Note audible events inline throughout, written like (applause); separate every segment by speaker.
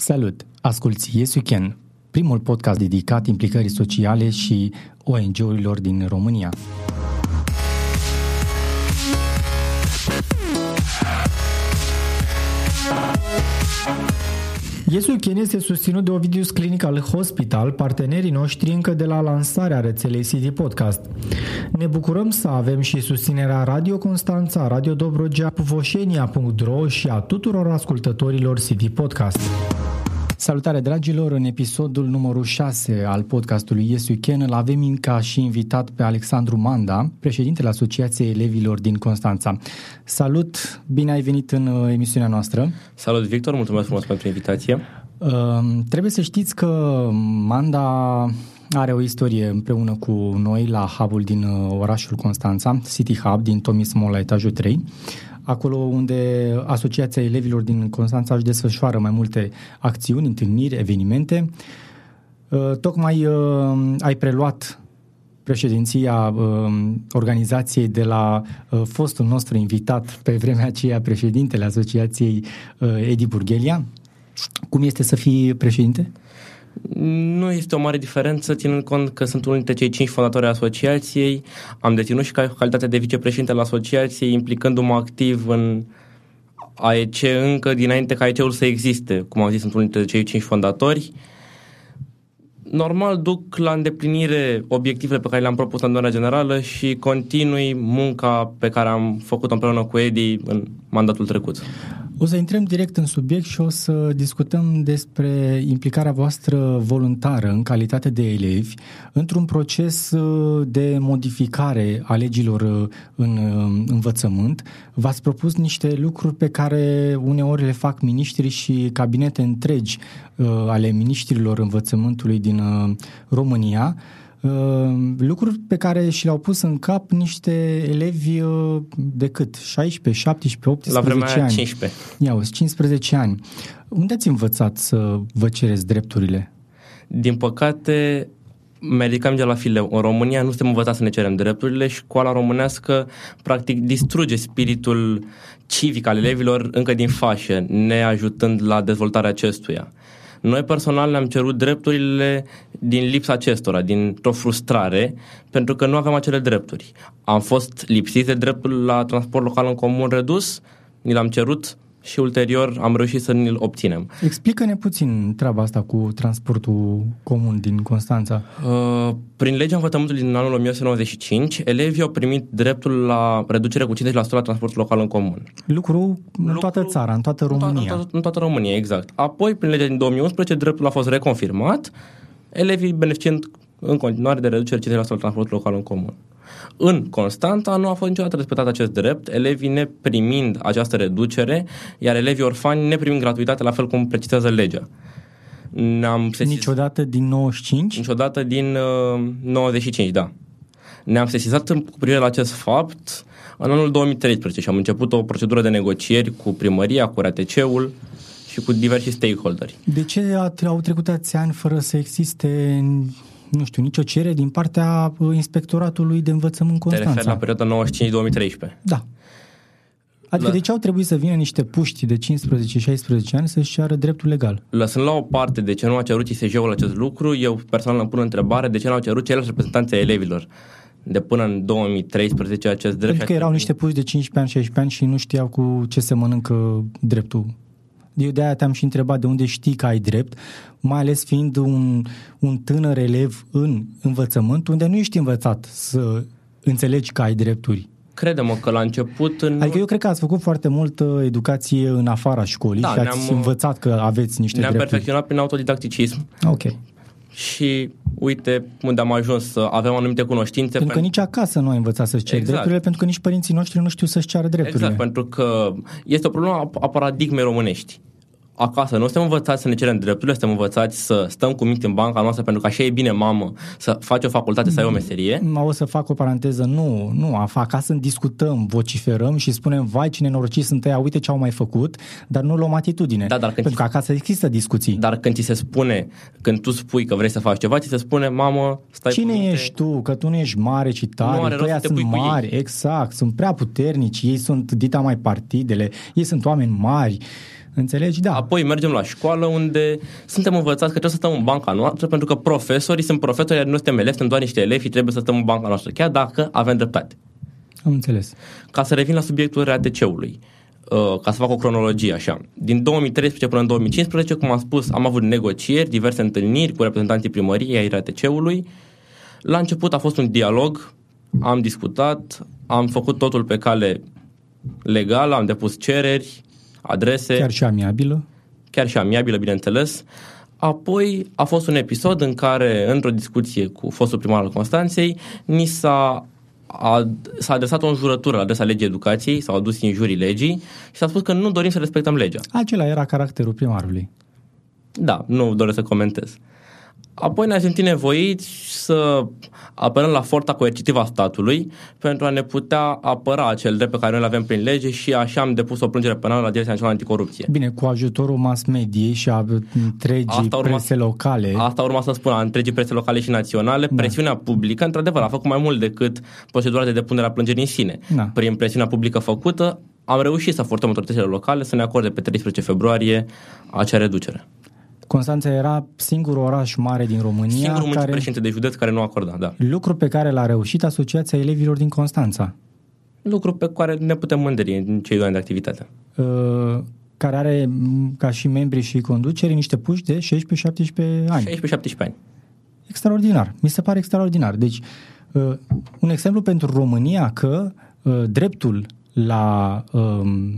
Speaker 1: Salut! Asculți Yes You Can, primul podcast dedicat implicării sociale și ONG-urilor din România. Yesu Ken este susținut de Ovidius Clinical Hospital, partenerii noștri încă de la lansarea rețelei City Podcast. Ne bucurăm să avem și susținerea Radio Constanța, Radio Dobrogea, Voșenia.ro și a tuturor ascultătorilor City Podcast. Salutare dragilor, în episodul numărul 6 al podcastului Yes You Can îl avem ca și invitat pe Alexandru Manda, președintele Asociației Elevilor din Constanța. Salut, bine ai venit în uh, emisiunea noastră.
Speaker 2: Salut Victor, mulțumesc frumos pentru invitație.
Speaker 1: Uh, trebuie să știți că Manda are o istorie împreună cu noi la hub din uh, orașul Constanța, City Hub din Tomis Mall la etajul 3 acolo unde Asociația Elevilor din Constanța își desfășoară mai multe acțiuni, întâlniri, evenimente. Uh, tocmai uh, ai preluat președinția uh, organizației de la fostul nostru invitat pe vremea aceea, președintele Asociației Edi Burghelia. Cum este să fii președinte?
Speaker 2: Nu este o mare diferență, ținând cont că sunt unul dintre cei cinci fondatori ai asociației. Am deținut și calitatea de vicepreședinte al asociației, implicându-mă activ în AEC încă dinainte ca AEC-ul să existe. Cum am zis, sunt unul dintre cei cinci fondatori. Normal duc la îndeplinire obiectivele pe care le-am propus în adunarea generală și continui munca pe care am făcut-o împreună cu Edi în mandatul trecut.
Speaker 1: O să intrăm direct în subiect și o să discutăm despre implicarea voastră voluntară în calitate de elevi într-un proces uh, de modificare a legilor uh, în uh, învățământ. V-ați propus niște lucruri pe care uneori le fac miniștri și cabinete întregi ale miniștrilor învățământului din România Uh, lucruri pe care și le-au pus în cap niște elevi uh, de cât? 16, 17, 18
Speaker 2: La vremea
Speaker 1: ani.
Speaker 2: 15.
Speaker 1: Ia 15 ani. Unde ați învățat să vă cereți drepturile?
Speaker 2: Din păcate, medicam de la fileu. În România nu suntem învățați să ne cerem drepturile. Școala românească practic distruge spiritul civic al elevilor încă din fașă, neajutând la dezvoltarea acestuia. Noi personal ne-am cerut drepturile din lipsa acestora, dintr-o frustrare, pentru că nu aveam acele drepturi. Am fost lipsiți de dreptul la transport local în comun redus, ni l-am cerut, și ulterior am reușit să ne-l obținem.
Speaker 1: Explică-ne puțin treaba asta cu transportul comun din Constanța. Uh,
Speaker 2: prin legea învățământului din anul 1995, elevii au primit dreptul la reducere cu 50% la transportul local în comun.
Speaker 1: Lucru în toată țara, în toată România. În
Speaker 2: toată, în toată România, exact. Apoi, prin legea din 2011, dreptul a fost reconfirmat, elevii beneficiind în continuare de reducere 50% la transportul local în comun. În Constanța nu a fost niciodată respectat acest drept, elevii neprimind această reducere, iar elevii orfani neprimind gratuitate, la fel cum precizează legea.
Speaker 1: Ne-am sesiz... Niciodată din 95?
Speaker 2: Niciodată din uh, 95, da. Ne-am sesizat cu privire la acest fapt în anul 2013 și am început o procedură de negocieri cu primăria, cu RATC-ul și cu diversi stakeholderi.
Speaker 1: De ce au trecut ați ani fără să existe nu știu, nicio cerere din partea uh, Inspectoratului de Învățământ Constanța. Te
Speaker 2: referi la perioada 95-2013?
Speaker 1: Da. Adică la... de ce au trebuit să vină niște puști de 15-16 ani să-și ceară dreptul legal?
Speaker 2: Lăsând la o parte de ce nu a cerut ISJ-ul acest lucru, eu personal îmi pun întrebare de ce nu au cerut ceilalți reprezentanții elevilor de până în 2013 acest drept.
Speaker 1: Pentru că erau niște puși de 15 ani, 16 ani și nu știau cu ce se mănâncă dreptul eu de-aia te-am și întrebat de unde știi că ai drept, mai ales fiind un, un tânăr elev în învățământ, unde nu ești învățat să înțelegi că ai drepturi.
Speaker 2: Crede-mă că la început... În...
Speaker 1: Adică eu cred că ați făcut foarte multă educație în afara școlii da, și ați învățat că aveți niște
Speaker 2: ne-am
Speaker 1: drepturi.
Speaker 2: Ne-am perfecționat prin autodidacticism.
Speaker 1: Ok
Speaker 2: și uite unde am ajuns să avem anumite cunoștințe.
Speaker 1: Pentru că nici acasă nu ai învățat să-ți ceri exact. drepturile, pentru că nici părinții noștri nu știu să-și ceară drepturile.
Speaker 2: Exact, pentru că este o problemă a paradigmei românești acasă. Nu suntem învățați să ne cerem drepturile, suntem învățați să stăm cu minte în banca noastră pentru că așa e bine, mamă, să faci o facultate, să ai o meserie.
Speaker 1: O să fac o paranteză, nu, nu, acasă discutăm, vociferăm și spunem, vai ce nenorociți sunt ăia, uite ce au mai făcut, dar nu luăm atitudine. Da, dar când pentru că acasă există discuții.
Speaker 2: Dar când ți se spune, când tu spui că vrei să faci ceva, ți se spune, mamă, stai
Speaker 1: Cine ești tu? Că tu nu ești mare ci tare, că sunt mari, exact, sunt prea puternici, ei sunt dita mai partidele, ei sunt oameni mari Înțelegi? Da.
Speaker 2: Apoi mergem la școală unde suntem învățați că trebuie să stăm în banca noastră pentru că profesorii sunt profesori, iar noi suntem elevi, suntem doar niște elevi și trebuie să stăm în banca noastră, chiar dacă avem dreptate.
Speaker 1: Am înțeles.
Speaker 2: Ca să revin la subiectul RATC-ului, uh, ca să fac o cronologie așa. Din 2013 până în 2015, cum am spus, am avut negocieri, diverse întâlniri cu reprezentanții primăriei ai RATC-ului. La început a fost un dialog, am discutat, am făcut totul pe cale legală, am depus cereri, adrese.
Speaker 1: Chiar și amiabilă?
Speaker 2: Chiar și amiabilă, bineînțeles. Apoi a fost un episod în care, într-o discuție cu fostul primar al Constanței, ni s-a a, s-a adresat o înjurătură la adresa legii educației, s-au adus jurii legii și s-a spus că nu dorim să respectăm legea.
Speaker 1: Acela era caracterul primarului.
Speaker 2: Da, nu doresc să comentez. Apoi ne-am simțit nevoiți să apărăm la forța coercitivă a statului pentru a ne putea apăra acel drept pe care noi îl avem prin lege și așa am depus o plângere penală la Direcția Națională Anticorupție.
Speaker 1: Bine, cu ajutorul mass mediei și a întregii asta urma, prese locale.
Speaker 2: Asta urma să spun, a întregii prese locale și naționale, da. presiunea publică, într-adevăr, a făcut mai mult decât procedura de depunere a plângerii în sine. Da. Prin presiunea publică făcută, am reușit să forțăm autoritățile locale să ne acorde pe 13 februarie acea reducere.
Speaker 1: Constanța era singurul oraș mare din România
Speaker 2: Singurul care... președinte de județ care nu acorda, da.
Speaker 1: Lucru pe care l-a reușit Asociația Elevilor din Constanța.
Speaker 2: Lucru pe care ne putem mândri în cei doi ani de activitate. Uh,
Speaker 1: care are ca și membri și conducere niște puși de 16-17 ani.
Speaker 2: 16-17 ani.
Speaker 1: Extraordinar. Mi se pare extraordinar. Deci, uh, un exemplu pentru România că uh, dreptul la um,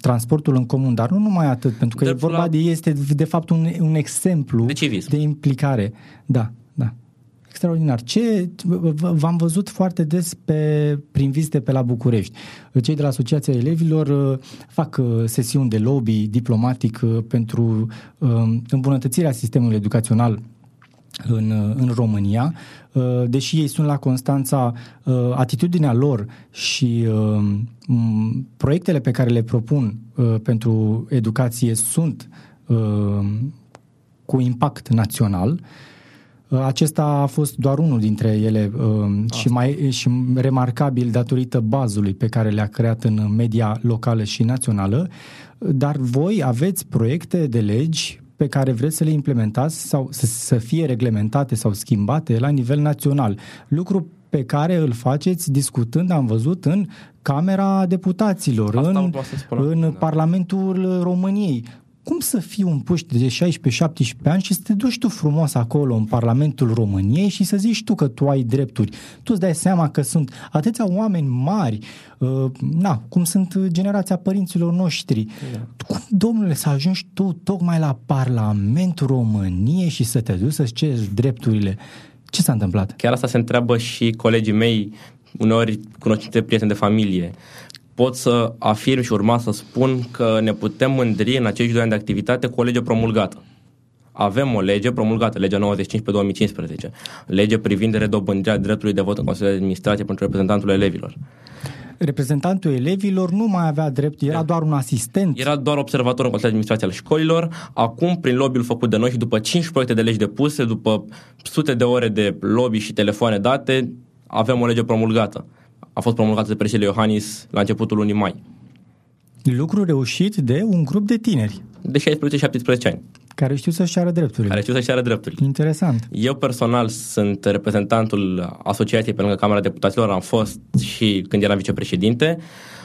Speaker 1: transportul în comun, dar nu numai atât, pentru că Dreptul e vorba la... de, este de fapt un, un exemplu
Speaker 2: de,
Speaker 1: de implicare. Da, da. Extraordinar. Ce v-am văzut foarte des pe, prin vizite pe la București. Cei de la Asociația Elevilor uh, fac uh, sesiuni de lobby diplomatic uh, pentru um, îmbunătățirea sistemului educațional în, în România, uh, deși ei sunt la Constanța, uh, atitudinea lor și uh, proiectele pe care le propun pentru educație sunt cu impact național. Acesta a fost doar unul dintre ele și mai și remarcabil datorită bazului pe care le-a creat în media locală și națională, dar voi aveți proiecte de legi pe care vreți să le implementați sau să, să fie reglementate sau schimbate la nivel național. Lucru pe care îl faceți discutând, am văzut, în Camera Deputaților, Asta în, în da. Parlamentul României cum să fii un puști de 16-17 ani și să te duci tu frumos acolo în Parlamentul României și să zici tu că tu ai drepturi. Tu îți dai seama că sunt atâția oameni mari, uh, na, cum sunt generația părinților noștri. Da. Cum, domnule, să ajungi tu tocmai la Parlamentul României și să te duci să-ți ceri drepturile? Ce s-a întâmplat?
Speaker 2: Chiar asta se întreabă și colegii mei, uneori cunoștințe prieteni de familie pot să afirm și urma să spun că ne putem mândri în acești doi ani de activitate cu o lege promulgată. Avem o lege promulgată, legea 95 pe 2015, lege privind redobândirea dreptului de vot în Consiliul de Administrație pentru reprezentantul elevilor.
Speaker 1: Reprezentantul elevilor nu mai avea drept, era da. doar un asistent.
Speaker 2: Era doar observator în Consiliul de Administrație al școlilor. Acum, prin lobby-ul făcut de noi și după 5 proiecte de legi depuse, după sute de ore de lobby și telefoane date, avem o lege promulgată a fost promulgată de președintele Iohannis la începutul lunii mai.
Speaker 1: Lucru reușit de un grup de tineri.
Speaker 2: De 16-17 ani.
Speaker 1: Care știu să-și ceară drepturile.
Speaker 2: Care știu să-și ceară drepturile.
Speaker 1: Interesant.
Speaker 2: Eu personal sunt reprezentantul asociației pe lângă Camera Deputaților, am fost și când eram vicepreședinte.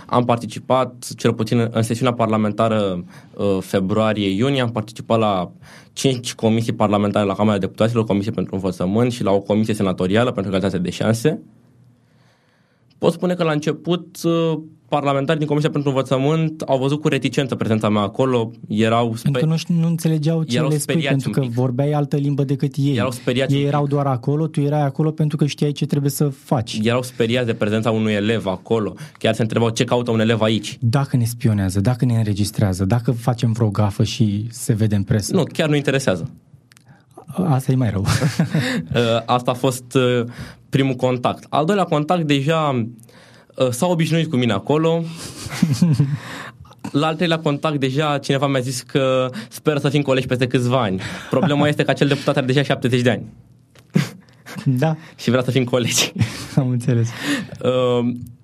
Speaker 2: Am participat, cel puțin în sesiunea parlamentară uh, februarie-iunie, am participat la cinci comisii parlamentare la Camera Deputaților, Comisie pentru Învățământ și la o comisie senatorială pentru egalitate de șanse pot spune că la început uh, parlamentarii din Comisia pentru Învățământ au văzut cu reticență prezența mea acolo, erau
Speaker 1: spe... Pentru că nu, nu înțelegeau ce erau le spui, pentru că vorbeai altă limbă decât ei.
Speaker 2: Erau speriați
Speaker 1: ei erau doar acolo, tu erai acolo pentru că știai ce trebuie să faci.
Speaker 2: Erau speriați de prezența unui elev acolo, chiar se întrebau ce caută un elev aici.
Speaker 1: Dacă ne spionează, dacă ne înregistrează, dacă facem vreo gafă și se vede în presă.
Speaker 2: Nu, chiar nu interesează.
Speaker 1: Asta e mai rău. (laughs)
Speaker 2: Uh, asta a fost uh, primul contact. Al doilea contact deja uh, s-a obișnuit cu mine acolo. La al treilea contact deja cineva mi-a zis că sper să fim colegi peste câțiva ani. Problema este că acel deputat are deja 70 de ani.
Speaker 1: Da. (laughs)
Speaker 2: și vrea să fim colegi.
Speaker 1: Am înțeles.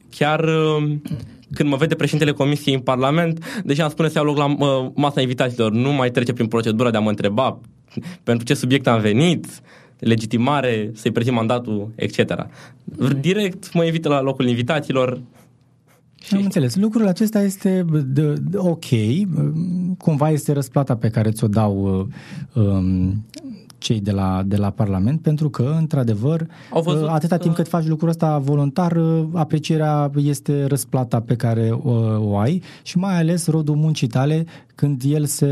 Speaker 2: Chiar când mă vede președintele comisiei în Parlament, deja îmi spune să iau loc la uh, masa invitaților, nu mai trece prin procedura de a mă întreba pentru ce subiect am venit, legitimare, să-i prezint mandatul, etc. Direct mă invită la locul invitaților,
Speaker 1: și... Am înțeles. Lucrul acesta este de, de, ok, cumva este răsplata pe care ți-o dau um, cei de la, de la Parlament, pentru că, într-adevăr, Au văzut atâta că... timp cât faci lucrul ăsta voluntar, aprecierea este răsplata pe care o, o ai și mai ales rodul muncii tale când el se,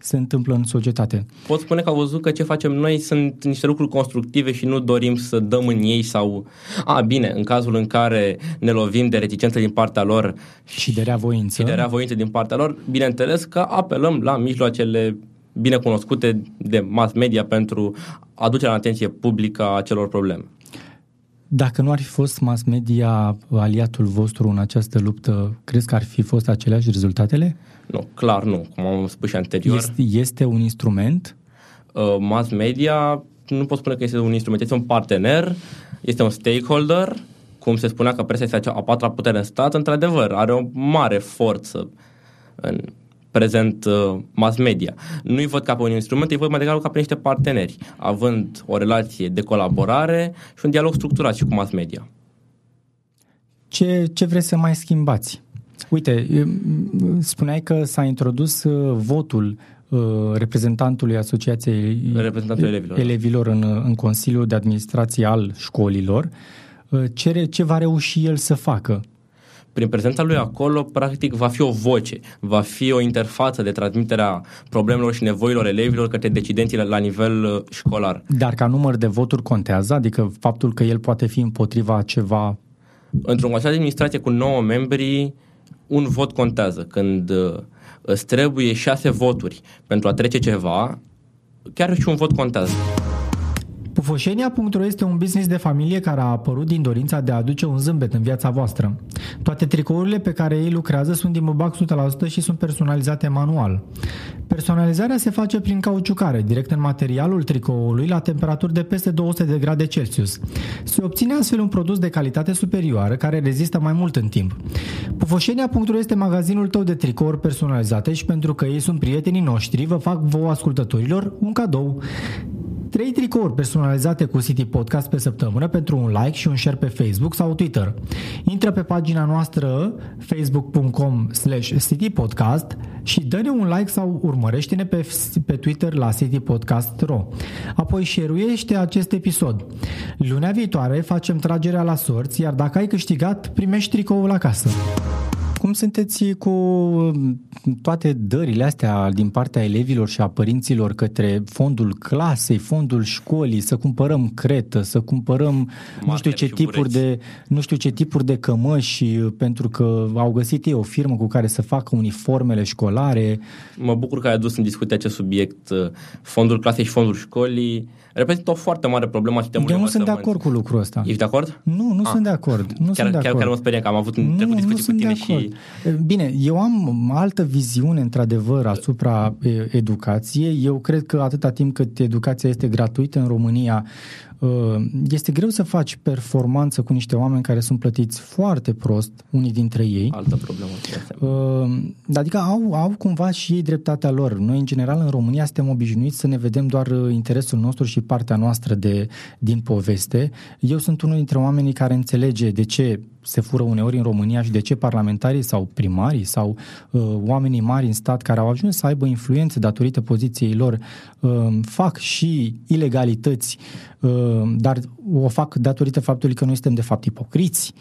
Speaker 1: se întâmplă în societate.
Speaker 2: Pot spune că au văzut că ce facem noi sunt niște lucruri constructive și nu dorim să dăm în ei sau... A, bine, în cazul în care ne lovim de reticență din partea lor
Speaker 1: și de reavoință,
Speaker 2: și de reavoință din partea lor, bineînțeles că apelăm la mijloacele bine cunoscute de mass media pentru aducerea în atenție publică a celor probleme.
Speaker 1: Dacă nu ar fi fost mass media aliatul vostru în această luptă, crezi că ar fi fost aceleași rezultatele?
Speaker 2: Nu, clar nu, cum am spus și anterior.
Speaker 1: Este, este un instrument?
Speaker 2: Uh, mass media, nu pot spune că este un instrument, este un partener, este un stakeholder, cum se spunea că presa este a patra putere în stat, într-adevăr, are o mare forță în prezent uh, mass media. Nu-i văd ca pe un instrument, îi văd mai degrabă ca pe niște parteneri, având o relație de colaborare și un dialog structurat și cu mass media.
Speaker 1: Ce, ce vreți să mai schimbați? Uite, spuneai că s-a introdus uh, votul uh, reprezentantului Asociației
Speaker 2: Reprezentantului elevilor,
Speaker 1: elevilor în, în Consiliul de Administrație al școlilor. Ce, ce va reuși el să facă?
Speaker 2: Prin prezența lui acolo, practic, va fi o voce, va fi o interfață de transmiterea problemelor și nevoilor elevilor către decidenții la, la nivel uh, școlar.
Speaker 1: Dar ca număr de voturi contează? Adică faptul că el poate fi împotriva ceva...
Speaker 2: Într-un consiliu de administrație cu 9 membri, un vot contează. Când uh, îți trebuie șase voturi pentru a trece ceva, chiar și un vot contează.
Speaker 1: Pufoșenia.ro este un business de familie care a apărut din dorința de a aduce un zâmbet în viața voastră. Toate tricourile pe care ei lucrează sunt din bubac 100% și sunt personalizate manual. Personalizarea se face prin cauciucare, direct în materialul tricoului la temperaturi de peste 200 de grade Celsius. Se obține astfel un produs de calitate superioară care rezistă mai mult în timp. Pufoșenia.ro este magazinul tău de tricouri personalizate și pentru că ei sunt prietenii noștri, vă fac vouă ascultătorilor un cadou. 3 tricouri personalizate cu City Podcast pe săptămână pentru un like și un share pe Facebook sau Twitter. Intră pe pagina noastră facebook.com slash citypodcast și dă-ne un like sau urmărește-ne pe, pe Twitter la City Podcast Ro. Apoi share acest episod. Lunea viitoare facem tragerea la sorți, iar dacă ai câștigat, primești tricoul acasă. Cum sunteți cu um, toate dările astea din partea elevilor și a părinților către fondul clasei, fondul școlii, să cumpărăm cretă, să cumpărăm nu știu ce tipuri de nu știu ce tipuri de cămăși pentru că au găsit ei o firmă cu care să facă uniformele școlare.
Speaker 2: Mă bucur că ai adus în discuție acest subiect, uh, fondul clasei și fondul școlii reprezintă o foarte mare problemă a sistemului
Speaker 1: Eu nu sunt de acord cu lucrul ăsta.
Speaker 2: Ești de acord?
Speaker 1: Nu, nu ah. sunt de acord. Nu
Speaker 2: chiar,
Speaker 1: sunt de
Speaker 2: chiar,
Speaker 1: acord.
Speaker 2: Chiar mă speriem că am avut în trecut discuții cu tine și...
Speaker 1: Bine, eu am altă viziune, într-adevăr, asupra educației. Eu cred că atâta timp cât educația este gratuită în România, Uh, este greu să faci performanță cu niște oameni care sunt plătiți foarte prost, unii dintre ei.
Speaker 2: Altă problemă.
Speaker 1: Uh, adică au, au cumva și ei dreptatea lor. Noi, în general, în România suntem obișnuiți să ne vedem doar uh, interesul nostru și partea noastră de, din poveste. Eu sunt unul dintre oamenii care înțelege de ce se fură uneori în România și de ce parlamentarii sau primarii sau uh, oamenii mari în stat care au ajuns să aibă influențe datorită poziției lor uh, fac și ilegalități, uh, dar o fac datorită faptului că noi suntem de fapt ipocriți.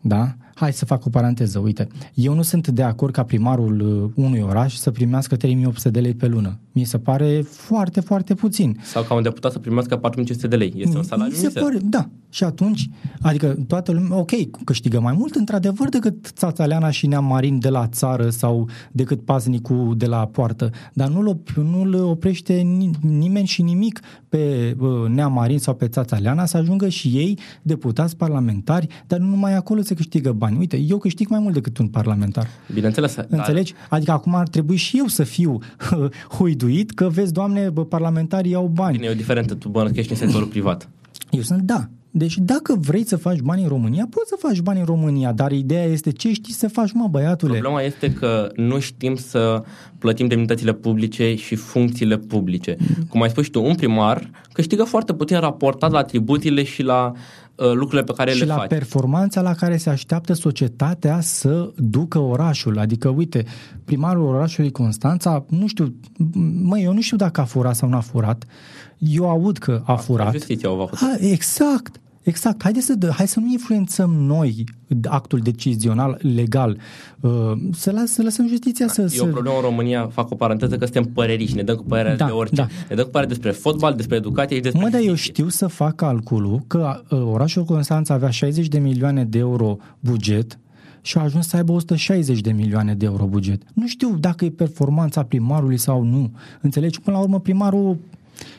Speaker 1: Da? Hai să fac o paranteză, uite. Eu nu sunt de acord ca primarul uh, unui oraș să primească 3800 de lei pe lună. Mi se pare foarte, foarte puțin.
Speaker 2: Sau ca un deputat să primească 4500 de lei. Este un salariu
Speaker 1: Mi se pare, da. Și atunci, adică toată lumea, ok, câștigă mai mult, într-adevăr, decât Țațaleana și Neam Marin de la țară sau decât paznicul de la poartă, dar nu-l, nu-l oprește nimeni și nimic pe uh, Neam Marin sau pe Țațaleana să ajungă și ei deputați parlamentari, dar nu numai acolo se câștigă bani. Uite, eu câștig mai mult decât un parlamentar.
Speaker 2: Bineînțeles.
Speaker 1: Înțelegi? Dar... Adică acum ar trebui și eu să fiu (laughs) huiduit că, vezi, doamne, bă, parlamentarii au bani.
Speaker 2: Bine, e o diferență, tu bănuiesc în sectorul privat.
Speaker 1: Eu sunt, da, Deci dacă vrei să faci bani în România, poți să faci bani în România, dar ideea este ce știi să faci, mă, băiatule.
Speaker 2: Problema este că nu știm să plătim demnitățile publice și funcțiile publice. Cum ai spus și tu, un primar câștigă foarte puțin raportat la atribuțiile și la uh, lucrurile pe care
Speaker 1: și
Speaker 2: le
Speaker 1: la
Speaker 2: faci.
Speaker 1: performanța la care se așteaptă societatea să ducă orașul. Adică, uite, primarul orașului Constanța, nu știu, măi, eu nu știu dacă a furat sau nu a furat. Eu aud că a furat.
Speaker 2: Justiția o va hotărâ.
Speaker 1: Ha, exact. Exact. Haide să, dă- hai să nu influențăm noi actul decizional legal. Uh, Să, las, să lăsăm justiția să...
Speaker 2: E o
Speaker 1: să...
Speaker 2: problemă în România, fac o paranteză, că suntem păreriși, ne dăm cu părerea
Speaker 1: Da,
Speaker 2: de orice.
Speaker 1: da.
Speaker 2: Ne dăm cu părerea despre fotbal, despre educație și despre
Speaker 1: Mă, dar eu
Speaker 2: justiție.
Speaker 1: știu să fac calculul că uh, orașul Constanța avea 60 de milioane de euro buget și a ajuns să aibă 160 de milioane de euro buget. Nu știu dacă e performanța primarului sau nu. Înțelegi? Până la urmă primarul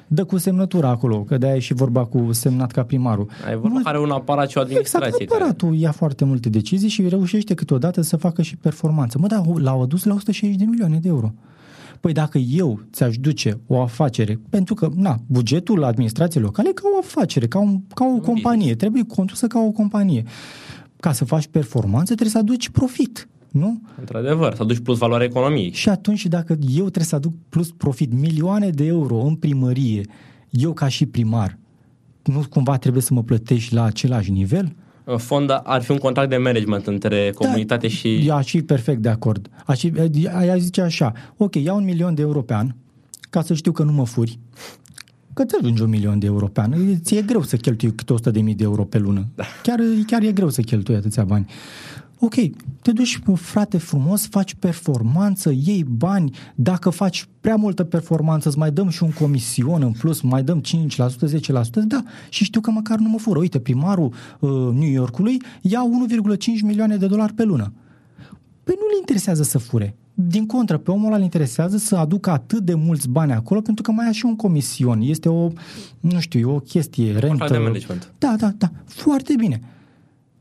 Speaker 1: dă cu semnătura acolo, că de-aia e și vorba cu semnat ca primarul.
Speaker 2: Ai vorba
Speaker 1: Nu-
Speaker 2: care un aparat și o administrație.
Speaker 1: Exact,
Speaker 2: care-
Speaker 1: aparatul ia foarte multe decizii și reușește câteodată să facă și performanță. Mă, dar l-au adus la 160 de milioane de euro. Păi dacă eu ți-aș duce o afacere, pentru că, na, bugetul administrației locale e ca o afacere, ca, un, ca o companie, trebuie condusă ca o companie. Ca să faci performanță trebuie să aduci profit, nu?
Speaker 2: Într-adevăr, să aduci plus valoare economiei.
Speaker 1: Și atunci dacă eu trebuie să aduc plus profit milioane de euro în primărie, eu ca și primar, nu cumva trebuie să mă plătești la același nivel?
Speaker 2: În fond, ar fi un contract de management între comunitate și...
Speaker 1: Eu aș fi perfect de acord. Aș, fi- aia zice așa, ok, iau un milion de euro pe an, ca să știu că nu mă furi, că te ajungi un milion de euro pe an. Ți e greu să cheltui câte 100 de mii de euro pe lună. Chiar, chiar e greu să cheltui atâția bani. Ok, te duci, frate, frumos, faci performanță, iei bani, dacă faci prea multă performanță, îți mai dăm și un comision în plus, mai dăm 5%, 10%, da, și știu că măcar nu mă fură. Uite, primarul uh, New Yorkului ia 1,5 milioane de dolari pe lună. Păi nu le interesează să fure. Din contră, pe omul ăla îl interesează să aducă atât de mulți bani acolo pentru că mai ia și un comision. Este o, nu știu, o chestie, rentă.
Speaker 2: Contract de management.
Speaker 1: Da, da, da. Foarte bine.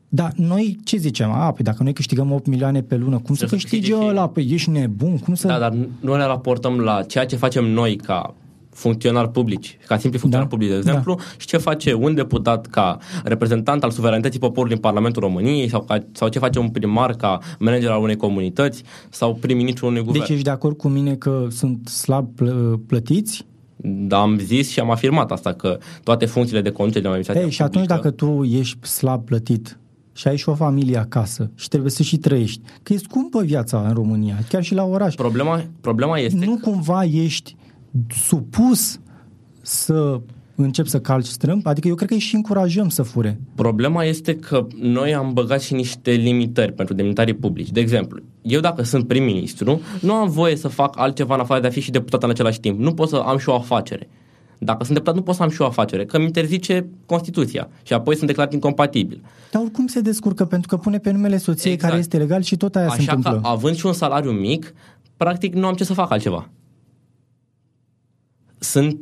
Speaker 1: Dar noi ce zicem? A, păi dacă noi câștigăm 8 milioane pe lună, cum să
Speaker 2: Trebuie să
Speaker 1: câștige
Speaker 2: câștige și
Speaker 1: ăla? Păi ești nebun? Cum să...
Speaker 2: Da, dar nu ne raportăm la ceea ce facem noi ca funcționari publici, ca simpli funcționari
Speaker 1: Da,
Speaker 2: publici, de exemplu, și ce face un deputat ca reprezentant al suveranității poporului în Parlamentul României sau, ca, sau ce face un primar ca manager al unei comunități sau prim-ministrul unui guvern.
Speaker 1: Deci ești de acord cu mine că sunt slab plă- plătiți?
Speaker 2: Dar am zis și am afirmat asta, că toate funcțiile de conducere de administrație
Speaker 1: Ei, și atunci dacă tu ești slab plătit și ai și o familie acasă și trebuie să și trăiești, că e scumpă viața în România, chiar și la oraș.
Speaker 2: Problema, problema este
Speaker 1: nu cumva ești supus să începi să calci strâmb? Adică eu cred că îi și încurajăm să fure.
Speaker 2: Problema este că noi am băgat și niște limitări pentru demnitarii publici. De exemplu, eu dacă sunt prim-ministru, nu am voie să fac altceva în afară de a fi și deputat în același timp. Nu pot să am și o afacere. Dacă sunt deputat, nu pot să am și o afacere, că mi interzice Constituția și apoi sunt declarat incompatibil.
Speaker 1: Dar oricum se descurcă pentru că pune pe numele soției
Speaker 2: Exact.
Speaker 1: care este legal și tot aia se
Speaker 2: Așa că,
Speaker 1: întâmplă.
Speaker 2: având și un salariu mic, practic nu am ce să fac altceva. Sunt,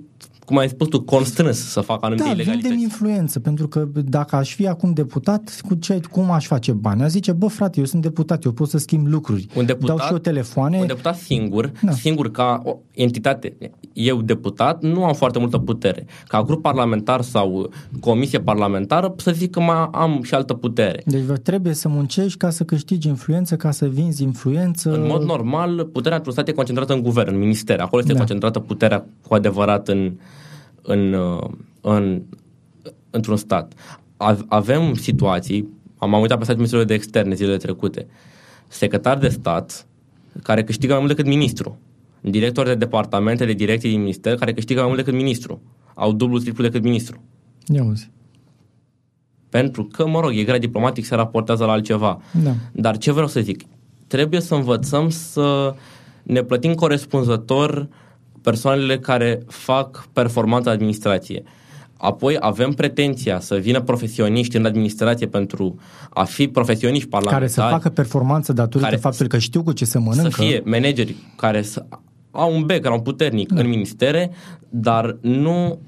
Speaker 2: cum ai spus tu, constrâns să fac anumite
Speaker 1: Da,
Speaker 2: ilegalități.
Speaker 1: vindem influență, pentru că dacă aș fi acum deputat, cu ce, cum aș face bani? Aș zice, bă frate, eu sunt deputat, eu pot să schimb lucruri.
Speaker 2: Un deputat,
Speaker 1: Dau și eu telefoane.
Speaker 2: Un deputat singur,
Speaker 1: Da.
Speaker 2: da. singur ca o entitate, eu deputat, nu am foarte multă putere. Ca grup parlamentar sau comisie parlamentară, să zic că mai am și altă putere.
Speaker 1: Deci vă trebuie să muncești ca să câștigi influență, ca să vinzi influență.
Speaker 2: În mod normal, puterea într-un stat e concentrată în guvern, în minister. Acolo este
Speaker 1: Da.
Speaker 2: da. concentrată puterea cu adevărat în, în, uh, în, într-un stat. Ave- Avem situații, am am uitat pe site Ministerului de Externe zilele trecute, secretar de stat care câștigă mai mult decât ministru, director de departamente, de direcții din minister care câștigă mai mult decât ministru, au dublu, triplu decât ministru.
Speaker 1: Ia uzi.
Speaker 2: Pentru că, mă rog, e grea diplomatic, se raportează la altceva.
Speaker 1: Da.
Speaker 2: Dar ce vreau să zic? Trebuie să învățăm să ne plătim corespunzător persoanele care fac performanța administrație. Apoi avem pretenția să vină profesioniști în administrație pentru a fi profesioniști
Speaker 1: Care
Speaker 2: parlamentari.
Speaker 1: să facă performanță datorită
Speaker 2: Care
Speaker 1: faptului că știu cu ce se mănâncă.
Speaker 2: Să fie manageri care să au un background puternic da. în ministere, dar nu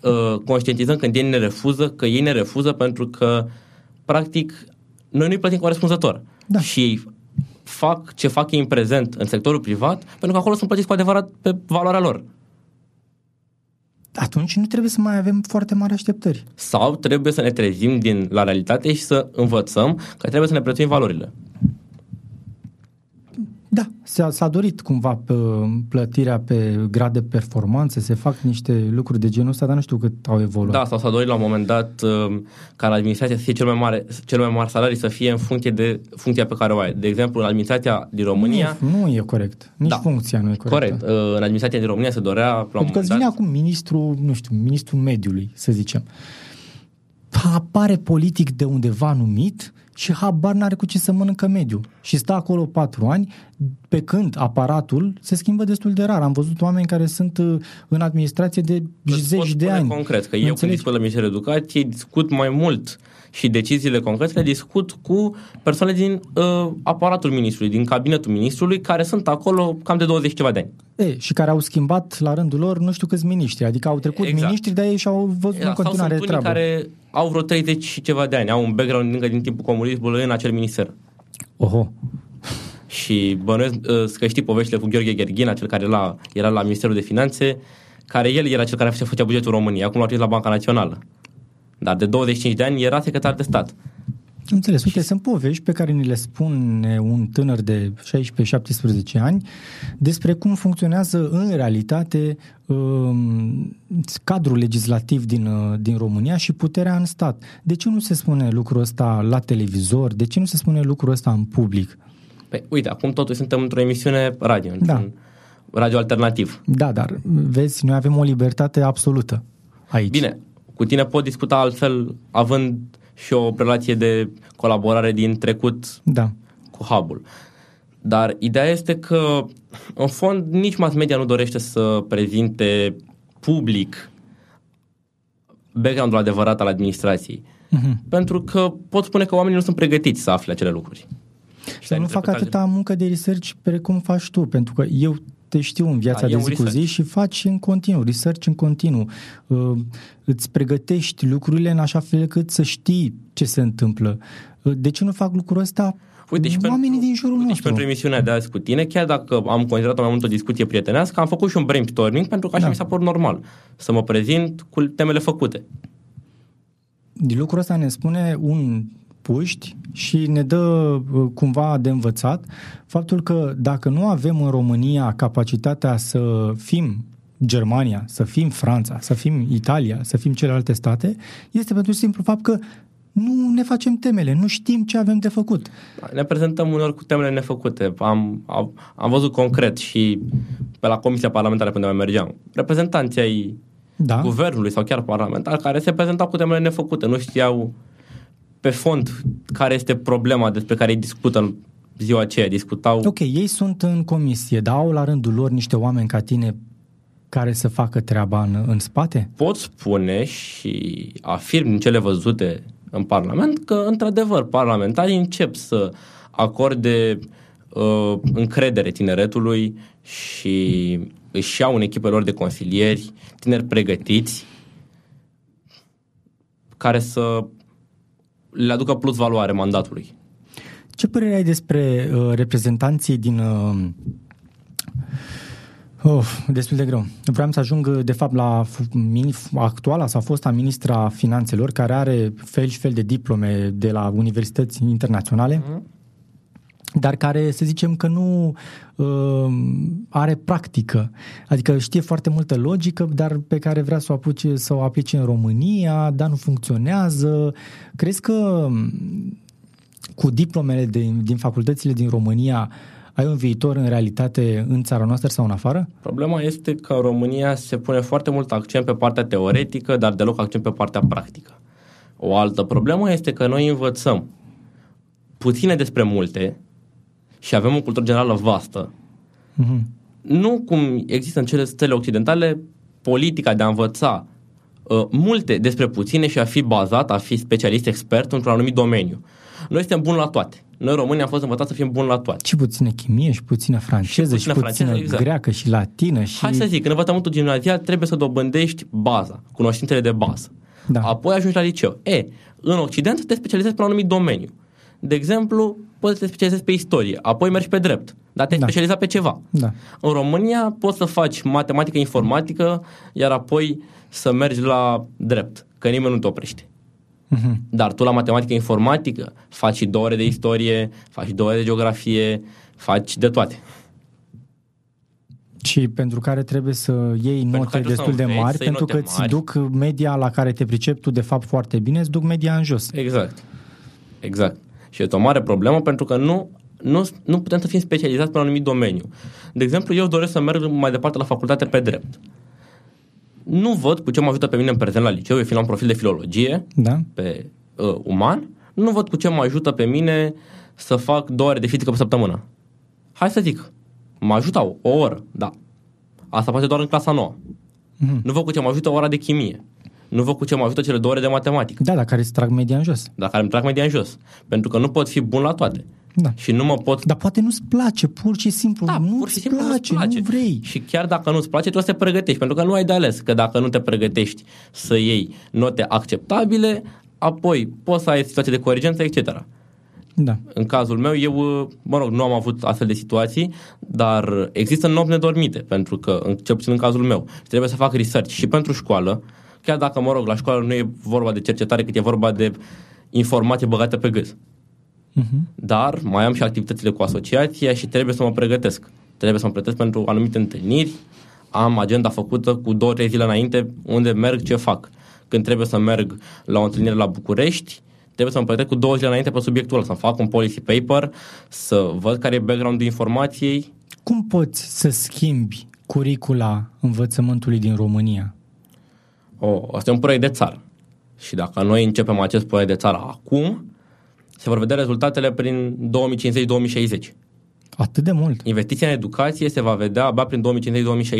Speaker 2: uh, conștientizăm când ei ne refuză, că ei ne refuză pentru că, practic, noi nu-i plătim corespunzător.
Speaker 1: Da.
Speaker 2: Și ei fac ce fac ei în prezent în sectorul privat, pentru că acolo sunt plătiți cu adevărat pe valoarea lor.
Speaker 1: Atunci atunci nu trebuie să mai avem foarte mari așteptări.
Speaker 2: Sau trebuie să ne trezim din la realitate și să învățăm că trebuie să ne prețuim valorile.
Speaker 1: Da, s-a, s-a dorit cumva pe plătirea pe grad de performanță, se fac niște lucruri de genul ăsta, dar nu știu cât au evoluat.
Speaker 2: Da, sau s-a dorit la un moment dat uh, ca în administrația să fie cel mai mare, cel mai mare salarii să fie în funcție de funcția pe care o ai. De exemplu, în administrația din România...
Speaker 1: Nu, nu e corect. Nici
Speaker 2: Da.
Speaker 1: funcția nu e corectă.
Speaker 2: Corect. Uh, În administrația din România se dorea la un
Speaker 1: Pentru că
Speaker 2: moment
Speaker 1: îți vine
Speaker 2: dat...
Speaker 1: acum ministrul, nu știu, ministrul mediului, să zicem. Apare politic de undeva numit și habar n-are cu ce să mănâncă mediul. Și stă acolo patru ani, pe când aparatul se schimbă destul de rar. Am văzut oameni care sunt uh, în administrație de
Speaker 2: Îți pot
Speaker 1: zeci de
Speaker 2: spune
Speaker 1: ani.
Speaker 2: concret, că eu când
Speaker 1: Înțelegi?
Speaker 2: discut la Ministerul Educației discut mai mult și deciziile concrete le discut cu persoane din uh, aparatul ministrului, din cabinetul ministrului, care sunt acolo cam de 20 ceva de ani.
Speaker 1: E, și care au schimbat la rândul lor nu știu câți miniștri. Adică au trecut
Speaker 2: Exact.
Speaker 1: miniștri, dar ei și-au văzut în
Speaker 2: Sau
Speaker 1: continuare
Speaker 2: sunt unii
Speaker 1: treabă.
Speaker 2: care au vreo 30 și ceva de ani, au un background încă din timpul comunismului în acel minister.
Speaker 1: Oho.
Speaker 2: Și bănuiesc uh, că știi poveștile cu Gheorghe Gherghin, acel care era, era la Ministerul de Finanțe, care el era cel care făcea bugetul României, acum l-au trimis la Banca Națională. Dar de 25 de ani era secretar de stat.
Speaker 1: Am Înțeles. Uite, sunt povești pe care ni le spune un tânăr de 16-17 ani despre cum funcționează în realitate um, cadrul legislativ din, uh, din România și puterea în stat. De ce nu se spune lucrul ăsta la televizor? De ce nu se spune lucrul ăsta în public?
Speaker 2: Păi, uite, acum totuși suntem într-o emisiune radio,
Speaker 1: Da.
Speaker 2: într-un radio alternativ.
Speaker 1: Da, dar vezi, noi avem o libertate absolută aici.
Speaker 2: Bine, cu tine pot discuta altfel, având și o relație de colaborare din trecut
Speaker 1: Da.
Speaker 2: cu hub Dar ideea este că, în fond, nici mass media nu dorește să prezinte public background-ul adevărat al administrației.
Speaker 1: Mhm.
Speaker 2: Pentru că pot spune că oamenii nu sunt pregătiți să afle acele lucruri.
Speaker 1: Și să nu fac
Speaker 2: interpretare-
Speaker 1: atâta muncă de research precum faci tu, pentru că eu te știu în viața
Speaker 2: Da, e
Speaker 1: de
Speaker 2: un
Speaker 1: zi cu
Speaker 2: research.
Speaker 1: zi și faci în continuu, research în continuu. Uh, îți pregătești lucrurile în așa fel cât să știi ce se întâmplă. Uh, de ce nu fac lucrul ăsta
Speaker 2: Uite, și
Speaker 1: oamenii
Speaker 2: pentru,
Speaker 1: din jurul
Speaker 2: uite, și
Speaker 1: nostru?
Speaker 2: pentru emisiunea de azi cu tine, chiar dacă am considerat-o mai mult o discuție prietenească, am făcut și un brainstorming pentru că așa
Speaker 1: Da.
Speaker 2: mi s-a părut normal. Să mă prezint cu temele făcute.
Speaker 1: Din lucrul ăsta ne spune un puști și ne dă uh, cumva de învățat faptul că dacă nu avem în România capacitatea să fim Germania, să fim Franța, să fim Italia, să fim celelalte state, este pentru simplu fapt că nu ne facem temele, nu știm ce avem de făcut.
Speaker 2: Ne prezentăm uneori cu temele nefăcute. Am, am, am văzut concret și pe la Comisia Parlamentară când mai mergeam. Reprezentanții ai
Speaker 1: Da?
Speaker 2: guvernului sau chiar parlamentar care se prezentau cu temele nefăcute. Nu știau pe fond care este problema despre care ei discută în ziua aceea. Discutau
Speaker 1: Ok, ei sunt în comisie, dar au la rândul lor niște oameni ca tine care să facă treaba în, în spate?
Speaker 2: pot spune și afirm din cele văzute în Parlament că, într-adevăr, parlamentarii încep să acorde uh, încredere tineretului și își iau în echipele lor de consilieri tineri pregătiți care să le aducă plus valoare mandatului.
Speaker 1: Ce părere ai despre uh, reprezentanții din... Uh, Oh, destul de greu. Vreau să ajung, de fapt, la f- mini, actuala sau fosta ministra finanțelor, care are fel și fel de diplome de la universități internaționale, dar care, să zicem că nu uh, are practică. Adică știe foarte multă logică, dar pe care vrea să o, apuce, să o aplice în România, dar nu funcționează. Crezi că cu diplomele din, din facultățile din România ai un viitor în realitate în țara noastră sau în afară?
Speaker 2: Problema este că în România se pune foarte mult accent pe partea teoretică, dar deloc accent pe partea practică. O altă problemă este că noi învățăm puține despre multe și avem o cultură generală vastă.
Speaker 1: Mm-hmm.
Speaker 2: Nu cum există în cele stele occidentale politica de a învăța uh, multe despre puține și a fi bazat, a fi specialist expert într-un anumit domeniu. Noi suntem buni la toate. Noi românii am fost învățați să fim buni la toate.
Speaker 1: Și puțină chimie, și puțină franceză, și
Speaker 2: puțină
Speaker 1: puțină,
Speaker 2: franceză, exact.
Speaker 1: greacă, și latină. Și...
Speaker 2: Hai să zic, în învățământul gimnazial trebuie să dobândești baza, cunoștințele de bază.
Speaker 1: Da.
Speaker 2: Apoi ajungi la liceu. E, în Occident te specializezi pe un anumit domeniu. De exemplu, poți să te specializezi pe istorie, apoi mergi pe drept, dar te-ai
Speaker 1: Da.
Speaker 2: specializat pe ceva.
Speaker 1: Da.
Speaker 2: În România poți să faci matematică, informatică, iar apoi să mergi la drept, că nimeni nu te oprește.
Speaker 1: Mhm.
Speaker 2: Dar tu la matematică, informatică faci și două ore de istorie, faci și două ore de geografie, faci de toate.
Speaker 1: Și pentru care trebuie să iei
Speaker 2: care
Speaker 1: note
Speaker 2: trebuie să
Speaker 1: destul de
Speaker 2: înveți,
Speaker 1: mari,
Speaker 2: să iei
Speaker 1: pentru că
Speaker 2: note
Speaker 1: îți
Speaker 2: mari.
Speaker 1: duc media la care te pricepi tu de fapt foarte bine, îți duc media în jos.
Speaker 2: Exact. Exact. Și este o mare problemă pentru că nu, nu, nu putem să fim specializați pe un anumit domeniu. De exemplu, eu doresc să merg mai departe la facultate pe drept. Nu văd cu ce mă ajută pe mine în prezent la liceu, eu fiind la un profil de filologie,
Speaker 1: Da?
Speaker 2: pe uh, uman, nu văd cu ce mă ajută pe mine să fac două ore de fizică pe săptămână. Hai să zic, mă ajută o, o oră, da. Asta poate doar în clasa nouă.
Speaker 1: Mhm.
Speaker 2: Nu văd cu ce mă ajută ora de chimie. Nu văd cu ce mă ajută cele două ore de matematică,
Speaker 1: Da, dar care îți trag media în jos.
Speaker 2: dar care îmi trag media în jos. Pentru că nu pot fi bun la toate.
Speaker 1: Da.
Speaker 2: Și nu mă pot...
Speaker 1: Dar poate nu-ți place, pur și simplu.
Speaker 2: Da,
Speaker 1: nu
Speaker 2: pur și simplu
Speaker 1: place,
Speaker 2: nu-ți place.
Speaker 1: nu vrei.
Speaker 2: Și chiar dacă nu-ți place, trebuie să te pregătești, pentru că nu ai de ales. Că dacă nu te pregătești să iei note acceptabile, apoi poți să ai situații de coerență, etc.
Speaker 1: Da.
Speaker 2: În cazul meu, eu, uh, mă rog, nu am avut astfel de situații, dar există nopți nedormite, pentru că, în- cel puțin în cazul meu, și trebuie să fac research și pentru școală, chiar dacă, mă rog, la școală nu e vorba de cercetare, cât e vorba de informație băgată pe gâs.
Speaker 1: Mhm.
Speaker 2: Dar mai am și activitățile cu asociația și trebuie să mă pregătesc. Trebuie să mă pregătesc pentru anumite întâlniri, am agenda făcută cu două, trei zile înainte unde merg, ce fac. Când trebuie să merg la o întâlnire la București, trebuie să mă pregătesc cu două zile înainte pe subiectul ăla, să fac un policy paper, să văd care e background-ul informației.
Speaker 1: Cum poți să schimbi curicula învățământului din România?
Speaker 2: O, asta e un proiect de țară. Și dacă noi începem acest proiect de țară acum, se vor vedea rezultatele prin 2050-2060.
Speaker 1: Atât de mult.
Speaker 2: Investiția în educație se va vedea abia prin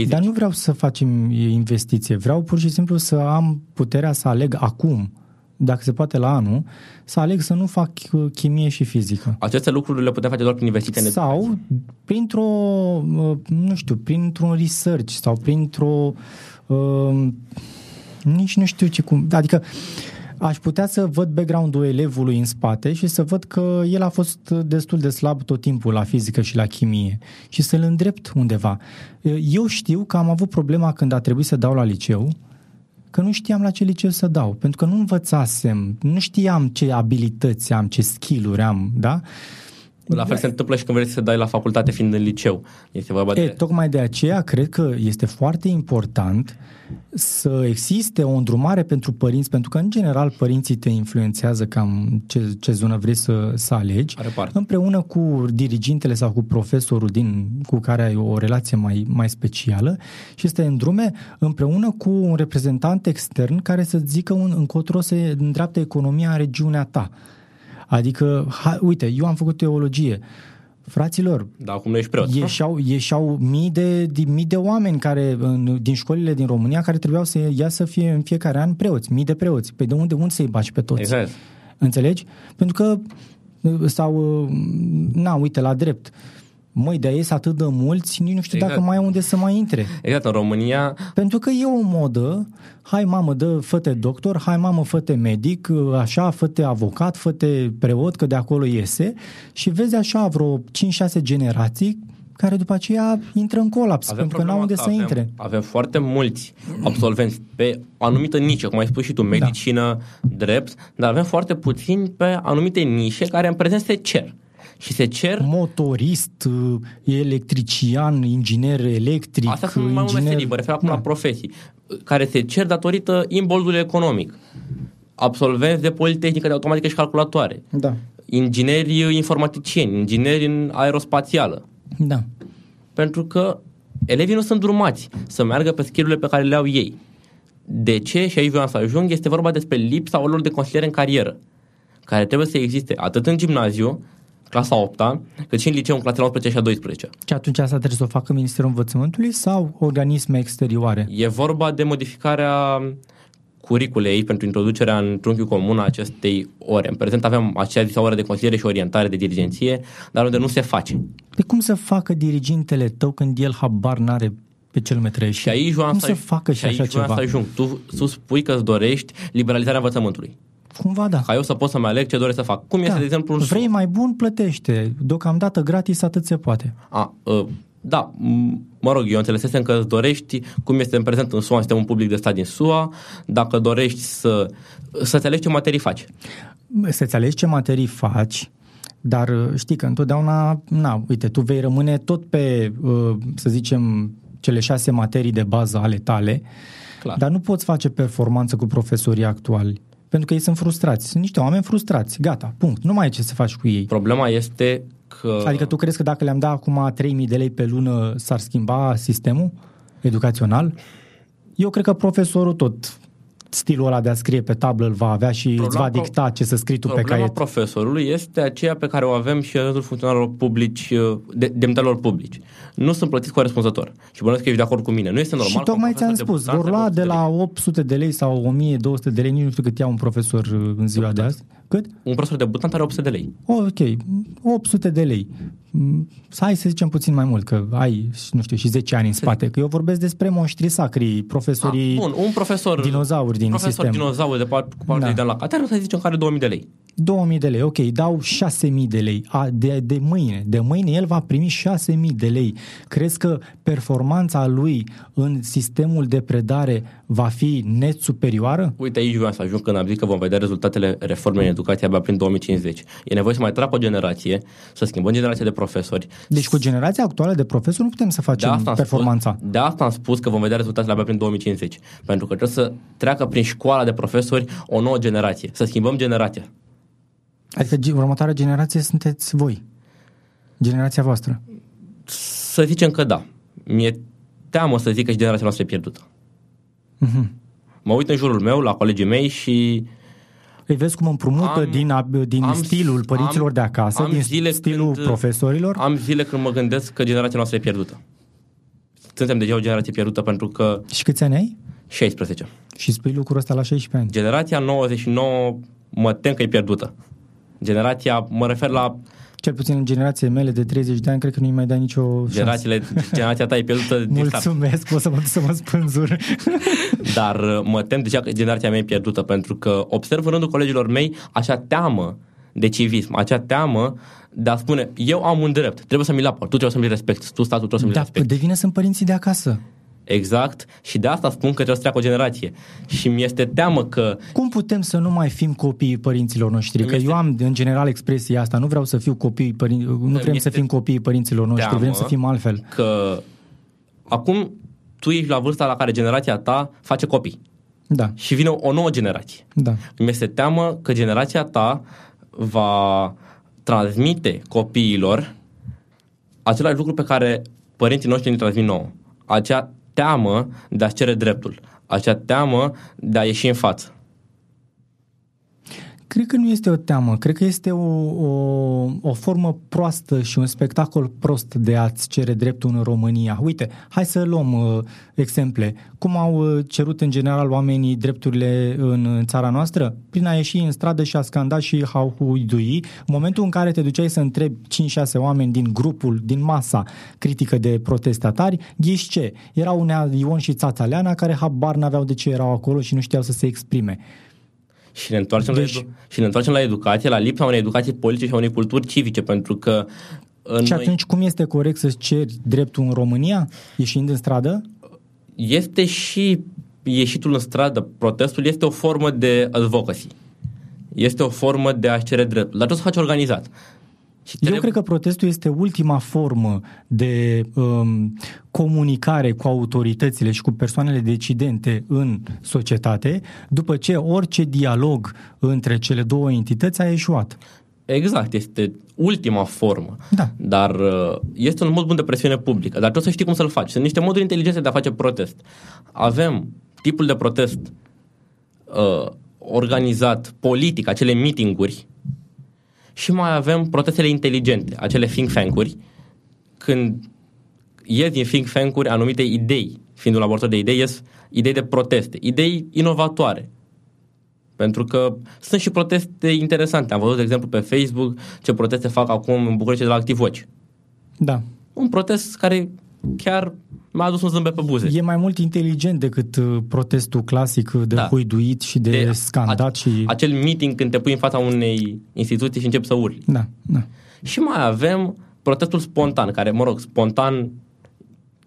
Speaker 2: 2050-2060.
Speaker 1: Dar nu vreau să facem investiție, vreau pur și simplu să am puterea să aleg acum, dacă se poate la anul, să aleg să nu fac uh, chimie și fizică.
Speaker 2: Aceste lucruri le putem face doar prin investiția în educație.
Speaker 1: Sau printr-o, uh, nu știu, printr-un research sau printr-o, uh, nici nu știu ce cum, adică aș putea să văd background-ul elevului în spate și să văd că el a fost destul de slab tot timpul la fizică și la chimie și să-l îndrept undeva. Eu știu că am avut problema când a trebuit să dau la liceu, că nu știam la ce liceu să dau, pentru că nu învățasem, nu știam ce abilități am, ce skill-uri am, da?
Speaker 2: La fel se întâmplă și când vrei să dai la facultate fiind în liceu. Este vorba
Speaker 1: E,
Speaker 2: de...
Speaker 1: tocmai de aceea cred că este foarte important să existe o îndrumare pentru părinți, pentru că în general părinții te influențează cam ce, ce zonă vrei să, să alegi,
Speaker 2: Are parte.
Speaker 1: împreună cu dirigintele sau cu profesorul din, cu care ai o relație mai, mai specială și să te îndrume împreună cu un reprezentant extern care să-ți zică un, încotro se îndreaptă economia în regiunea ta. Adică, ha, uite, eu am făcut teologie. Fraților,
Speaker 2: Da, acum nu ești preot.
Speaker 1: ieșeau, ieșeau mii, de, de, mii de oameni care, în, din școlile din România care trebuiau să ia să fie în fiecare an preoți, mii de preoți. Păi de unde, unde să-i baci pe toți?
Speaker 2: Exact.
Speaker 1: Înțelegi? Pentru că sau, na, uite, la drept. Măi, de ies atât de mulți, nici nu știu
Speaker 2: Exact.
Speaker 1: dacă mai e unde să mai intre.
Speaker 2: Exact, în România
Speaker 1: Pentru că e o modă, hai mamă, dă fă doctor, hai mamă, fă medic, așa, fă avocat, fă preot, că de acolo iese și vezi așa vreo 5-6 generații care după aceea intră în colaps,
Speaker 2: avem
Speaker 1: pentru că n-au
Speaker 2: problema
Speaker 1: unde
Speaker 2: că
Speaker 1: să
Speaker 2: avem,
Speaker 1: intre.
Speaker 2: Avem foarte mulți absolvenți pe o anumită nișă, cum ai spus și tu, medicină, drept, dar avem foarte puțini pe anumite nișe care în prezent se cer. Și se cer
Speaker 1: Motorist, electrician, inginer electric,
Speaker 2: Astea sunt mai multe
Speaker 1: inginer...
Speaker 2: meserii, mă refer acum
Speaker 1: Da.
Speaker 2: la profesii, care se cer datorită imboldului economic. Absolvenți de politehnică de automatică și calculatoare,
Speaker 1: Da.
Speaker 2: ingineri informaticieni, ingineri în aerospațială.
Speaker 1: Da.
Speaker 2: Pentru că elevii nu sunt drumați să meargă pe skill pe care le au ei. De ce? Și aici vreau să ajung, este vorba despre lipsa orilor de consiliere în carieră, care trebuie să existe atât în gimnaziu, clasa 8 cât și în liceu în clasele 11 și a 12.
Speaker 1: Și atunci asta trebuie să o facă Ministerul Învățământului sau organisme exterioare?
Speaker 2: E vorba de modificarea curiculei pentru introducerea în trunchiul comun a acestei ore. În prezent avem acea zisă oră de consiliere și orientare de dirigenție, dar unde nu se face.
Speaker 1: Pe cum să facă dirigintele tău când el habar n-are pe ce lume trăiește?
Speaker 2: Și aici voiam
Speaker 1: cum
Speaker 2: să,
Speaker 1: să facă și,
Speaker 2: și aici
Speaker 1: așa
Speaker 2: voiam
Speaker 1: ceva?
Speaker 2: să ajung. Tu, tu spui că îți dorești liberalizarea învățământului.
Speaker 1: Cumva da.
Speaker 2: Ca eu să pot să-mi aleg ce doresc să fac. Cum este,
Speaker 1: da.
Speaker 2: de exemplu, în
Speaker 1: Vrei mai bun, plătește. Deocamdată gratis atât se poate.
Speaker 2: A, uh, da, mă rog, eu înțelesesem că îți dorești, cum este în prezent în SUA, suntem un public de stat din SUA, dacă dorești să, să-ți alegi ce materii faci.
Speaker 1: Să-ți alegi ce materii faci, dar uh, știi că întotdeauna, na, uite, tu vei rămâne tot pe, uh, să zicem, cele șase materii de bază ale tale, Clar. dar nu poți face performanță cu profesorii actuali. Pentru că ei sunt frustrați. Sunt niște oameni frustrați. Gata, punct. Nu mai e ce să faci cu ei.
Speaker 2: Problema este că...
Speaker 1: Adică tu crezi că dacă le-am dat acum 3000 de lei pe lună s-ar schimba sistemul educațional? Eu cred că profesorul tot stilul ăla de a scrie pe tablă îl va avea și problema îți va dicta ce să scrii tu pe caiet.
Speaker 2: profesorului este aceea pe care o avem și în rândul funcționarilor publici, de, demnitarilor publici. Nu sunt plătiți corespunzător. Și bănuiesc că ești de acord cu mine. Nu este normal.
Speaker 1: Și tocmai ți-am spus, vor lua de la 800 de lei sau 1200 de lei, nici nu știu cât ia un profesor în ziua de azi. Cât?
Speaker 2: Un profesor debutant are 800 de lei.
Speaker 1: Ok, 800 de lei. Să hai să zicem puțin mai mult, că ai, nu știu, și 10 ani în spate. Că eu vorbesc despre monștri sacri, profesorii A,
Speaker 2: bun, un profesor,
Speaker 1: dinozauri din
Speaker 2: profesor
Speaker 1: sistem.
Speaker 2: dinozauri de parte, cu parte da. de la catedră, să zicem că are 2000 de lei.
Speaker 1: 2000 de lei, ok, dau 6000 de lei. A, de, de mâine, de mâine el va primi 6000 de lei. Crezi că performanța lui în sistemul de predare va fi net superioară?
Speaker 2: Uite, aici vreau să ajung când am zis că vom vedea rezultatele reformei în educație abia prin 2050. E nevoie să mai treacă o generație, să schimbăm generația de profesori.
Speaker 1: Deci cu generația actuală de profesori nu putem să facem de asta performanța.
Speaker 2: Spus, de asta am spus că vom vedea rezultatele abia prin 2050. Pentru că trebuie să treacă prin școala de profesori o nouă generație. Să schimbăm generația.
Speaker 1: Adică următoarea generație sunteți voi. Generația voastră.
Speaker 2: Să zicem că da. Mi-e teamă să zic că și generația noastră e pierdută. Uh-huh. Mă uit în jurul meu, la colegii mei și
Speaker 1: îi vezi cum împrumută am, din, din am, stilul părinților am, de acasă, am din zile stilul când, profesorilor?
Speaker 2: Am zile când mă gândesc că generația noastră e pierdută. Suntem deja o generație pierdută pentru că...
Speaker 1: Și câți ani ai?
Speaker 2: 16.
Speaker 1: Și spui lucrul ăsta la 16 ani?
Speaker 2: Generația 99 mă tem că e pierdută. Generația, mă refer la
Speaker 1: cel puțin în generațiile mele de 30 de ani, cred că nu-i mai dai nicio
Speaker 2: Generațiile, Generația ta e pierdută
Speaker 1: din Mulțumesc, pot să mă duc să mă spânzur.
Speaker 2: Dar uh, mă tem deja că generația mea e pierdută, pentru că observ în rândul colegilor mei așa teamă de civism, acea teamă de a spune, eu am un drept, trebuie să mi-l apăr, tu trebuie să mi-l respecti, tu statul trebuie să mi-l
Speaker 1: da,
Speaker 2: respecti.
Speaker 1: devine sunt părinții de acasă.
Speaker 2: Exact. Și de asta spun că trebuie să treacă o generație. Și mi este teamă că...
Speaker 1: Cum putem să nu mai fim copiii părinților noștri? Că este... eu am în general expresia asta. Nu vreau să fiu copii, părin... nu vrem să fim copiii părinților noștri, vrem să fim altfel.
Speaker 2: Că acum tu ești la vârsta la care generația ta face copii.
Speaker 1: Da.
Speaker 2: Și vine o, o nouă generație.
Speaker 1: Da.
Speaker 2: Mi este teamă că generația ta va transmite copiilor același lucru pe care părinții noștri ne transmit nouă. Acea teamă de a cere dreptul, acea teamă de a ieși în față.
Speaker 1: Cred că nu este o teamă, cred că este o, o, o formă proastă și un spectacol prost de a-ți cere dreptul în România. Uite, hai să luăm uh, exemple. Cum au uh, cerut în general oamenii drepturile în, în țara noastră? Prin a ieși în stradă și a scanda și a huidui. În momentul în care te duceai să întrebi 5-6 oameni din grupul, din masa critică de protestatari, ghiși ce? Erau Unea Ion și Țața Leana care habar n-aveau de ce erau acolo și nu știau să se exprime.
Speaker 2: Și ne, întoarcem deci... la edu- și ne întoarcem la educație, la lipsa unei educații politice și a unei culturi civice, pentru că
Speaker 1: în și atunci cum este corect să-ți ceri dreptul în România, ieșind în stradă?
Speaker 2: Este și ieșitul în stradă, protestul este o formă de advocacy. Este o formă de a cere dreptul, dar trebuie să faci organizat.
Speaker 1: Și trebuie... Eu cred că protestul este ultima formă de um, comunicare cu autoritățile și cu persoanele decidente în societate, după ce orice dialog între cele două entități a eșuat.
Speaker 2: Exact, este ultima formă.
Speaker 1: Da.
Speaker 2: Dar uh, este un mod bun de presiune publică. Dar trebuie să știi cum să-l faci. Sunt niște moduri inteligente de a face protest. Avem tipul de protest uh, organizat politic, acele meetinguri și mai avem protestele inteligente, acele think tank-uri, când ies din think tank-uri anumite idei, fiind un laborator de idei, ies idei de proteste, idei inovatoare. Pentru că sunt și proteste interesante. Am văzut, de exemplu, pe Facebook ce proteste fac acum în București de la Active Watch.
Speaker 1: Da.
Speaker 2: Un protest care chiar mi-a adus un zâmbet pe buze.
Speaker 1: E mai mult inteligent decât uh, protestul clasic de da. huiduit și de, de scandat. A, și...
Speaker 2: Acel meeting când te pui în fața unei instituții și începi să urli.
Speaker 1: Da, da.
Speaker 2: Și mai avem protestul spontan, care, mă rog, spontan,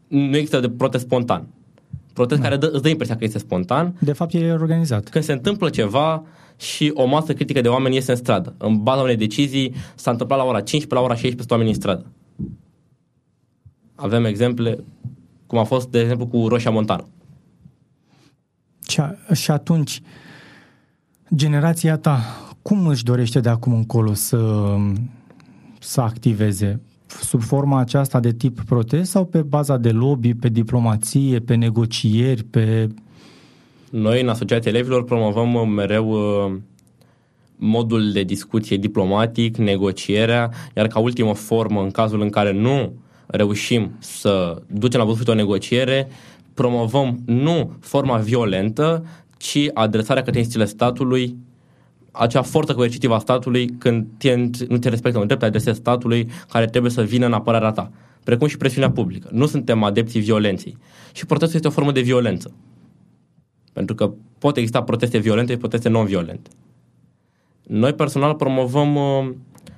Speaker 2: nu există de protest spontan. Protest da. care dă, îți dă impresia că este spontan.
Speaker 1: De fapt, e organizat.
Speaker 2: Când se întâmplă ceva și o masă critică de oameni iese în stradă. În baza unei decizii s-a întâmplat la ora 15, la ora 16 oameni în stradă. Avem exemple cum a fost, de exemplu, cu Roșia Montană.
Speaker 1: Și, și atunci, generația ta, cum își dorește de acum încolo să, să activeze? Sub forma aceasta de tip protest sau pe baza de lobby, pe diplomație, pe negocieri, pe...
Speaker 2: Noi, în Asociația Elevilor, promovăm mereu uh, modul de discuție diplomatic, negocierea, iar ca ultimă formă, în cazul în care nu reușim să ducem la bun o negociere, promovăm nu forma violentă, ci adresarea către instituțiile statului, acea forță coercitivă a statului când te, nu te respectă un drept, adresezi statului care trebuie să vină în apărarea ta, precum și presiunea publică. Nu suntem adepții violenței. Și protestul este o formă de violență. Pentru că pot exista proteste violente și proteste non-violente. Noi personal promovăm uh,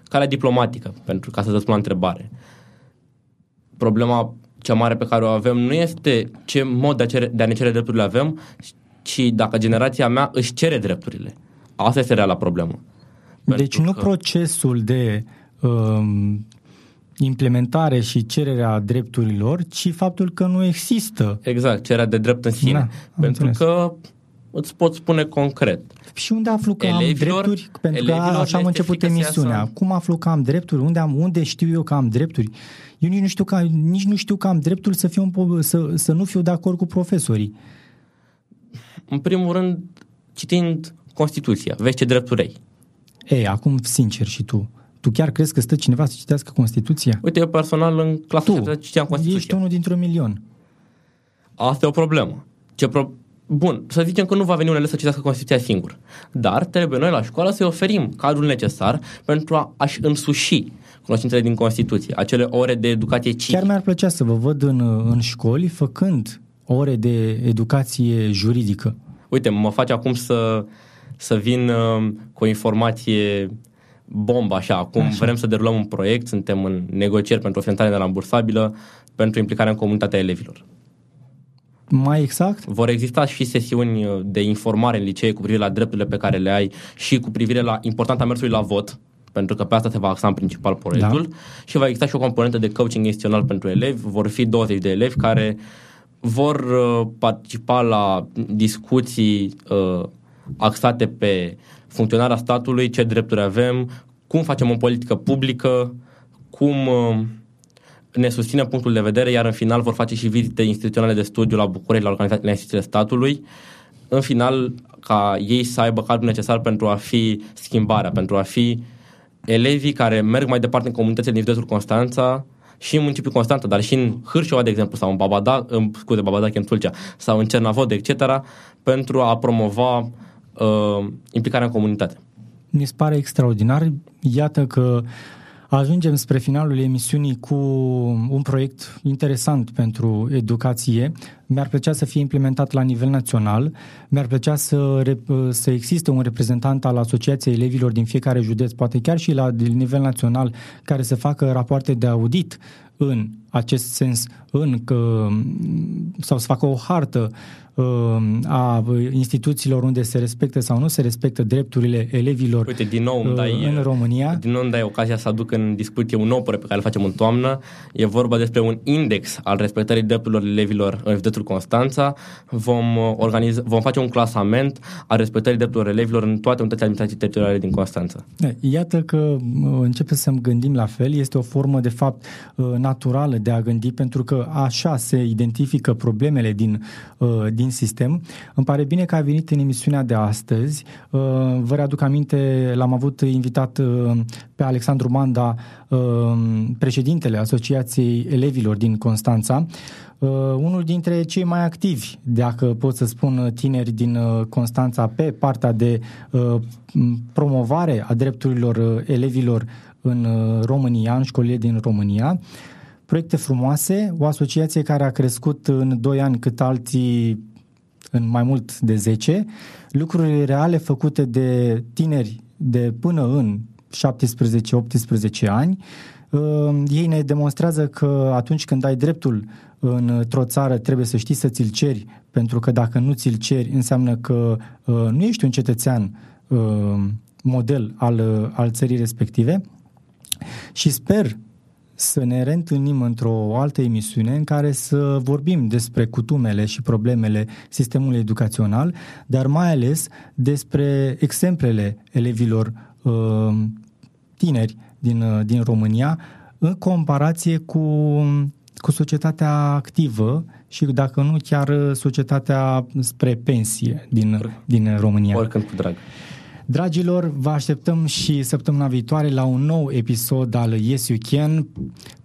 Speaker 2: calea diplomatică, pentru ca să răspund la întrebare problema cea mare pe care o avem nu este ce mod de a, cere, de a ne cere drepturile avem, ci dacă generația mea își cere drepturile. Asta este reala problemă.
Speaker 1: Deci nu că... procesul de um, implementare și cererea drepturilor, ci faptul că nu există.
Speaker 2: Exact, cererea de drept în sine. Da, pentru înțeles. că îți pot spune concret.
Speaker 1: Și unde aflu că elevilor, am drepturi? Pentru că așa am început emisiunea. Cum aflu că am drepturi? Unde, am, unde știu eu că am drepturi? Eu nici nu știu că, nici nu știu că am dreptul să, fiu un, să, să nu fiu de acord cu profesorii.
Speaker 2: În primul rând, citind Constituția, vezi ce drepturi ai.
Speaker 1: Ei, acum, sincer și tu, tu chiar crezi că stă cineva să citească Constituția?
Speaker 2: Uite, eu personal în clasă tu citeam Constituția.
Speaker 1: ești unul dintr-un milion.
Speaker 2: Asta e o problemă. Ce pro- Bun, să zicem că nu va veni un elev să citească Constituția singur, dar trebuie noi la școală să-i oferim cadrul necesar pentru a, a-și însuși cunoștințele din Constituție, acele ore de educație civică.
Speaker 1: Chiar mi-ar plăcea să vă văd în, în școli făcând ore de educație juridică.
Speaker 2: Uite, mă face acum să, să vin uh, cu o informație bombă așa. Acum așa. vrem să derulăm un proiect, suntem în negocieri pentru o finanțare nerambursabilă pentru implicarea în comunitatea elevilor.
Speaker 1: Mai exact?
Speaker 2: Vor exista și sesiuni de informare în licee cu privire la drepturile pe care le ai și cu privire la importanța mersului la vot, pentru că pe asta se va axa în principal proiectul da. și va exista și o componentă de coaching instituțional pentru elevi. Vor fi 20 de elevi care vor uh, participa la discuții uh, axate pe funcționarea statului, ce drepturi avem, cum facem o politică publică, cum uh, ne susține punctul de vedere, iar în final vor face și vizite instituționale de studiu la București, la organizațiile instituțiile statului. În final, ca ei să aibă cadrul necesar pentru a fi schimbarea, pentru a fi elevii care merg mai departe în comunitățile din județul Constanța, și în municipiul Constanța, dar și în Hârșova, de exemplu, sau în Babada, în, scuze, Babadache, în Tulcea, sau în Cernavod, etc., pentru a promova uh, implicarea în comunitate.
Speaker 1: Mi se pare extraordinar. Iată că uh, Ajungem spre finalul emisiunii cu un proiect interesant pentru educație. Mi-ar plăcea să fie implementat la nivel național. Mi-ar plăcea să, să existe un reprezentant al Asociației Elevilor din fiecare județ, poate chiar și la nivel național, care să facă rapoarte de audit în acest sens, în că, sau să facă o hartă Um, a instituțiilor unde se respectă sau nu se respectă drepturile elevilor
Speaker 2: Uite, din nou îmi dai,
Speaker 1: în România.
Speaker 2: Din nou îmi dai ocazia să aduc în discuție un nou proiect pe care îl facem în toamnă. E vorba despre un index al respectării drepturilor elevilor în județul Constanța. Vom, uh, organiza, vom face un clasament al respectării drepturilor elevilor în toate unitățile administrative teritoriale din Constanța.
Speaker 1: Iată că uh, începem să gândim la fel. Este o formă, de fapt, uh, naturală de a gândi, pentru că așa se identifică problemele din, din sistem. Îmi pare bine că a venit în emisiunea de astăzi. Uh, vă readuc aminte, l-am avut invitat uh, pe Alexandru Manda, uh, președintele Asociației Elevilor din Constanța, unul dintre cei mai activi, dacă pot să spun, tineri din Constanța pe partea de promovare a drepturilor elevilor în România, în școlile din România. proiecte frumoase, o asociație care a crescut în 2 ani cât alții în mai mult de 10, lucruri reale făcute de tineri de până în 17-18 ani. Uh, ei ne demonstrează că atunci când ai dreptul într-o țară trebuie să știi să ți-l ceri, pentru că dacă nu ți-l ceri înseamnă că uh, nu ești un cetățean uh, model al, al țării respective și sper să ne reîntâlnim într-o altă emisiune în care să vorbim despre cutumele și problemele sistemului educațional, dar mai ales despre exemplele elevilor uh, tineri din, uh, din România în comparație cu, cu societatea activă și dacă nu chiar societatea spre pensie din, din România.
Speaker 2: Oricând cu drag.
Speaker 1: Dragilor, vă așteptăm și săptămâna viitoare la un nou episod al Yes You Can,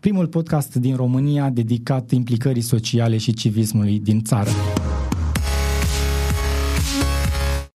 Speaker 1: primul podcast din România dedicat implicării sociale și civismului din țară.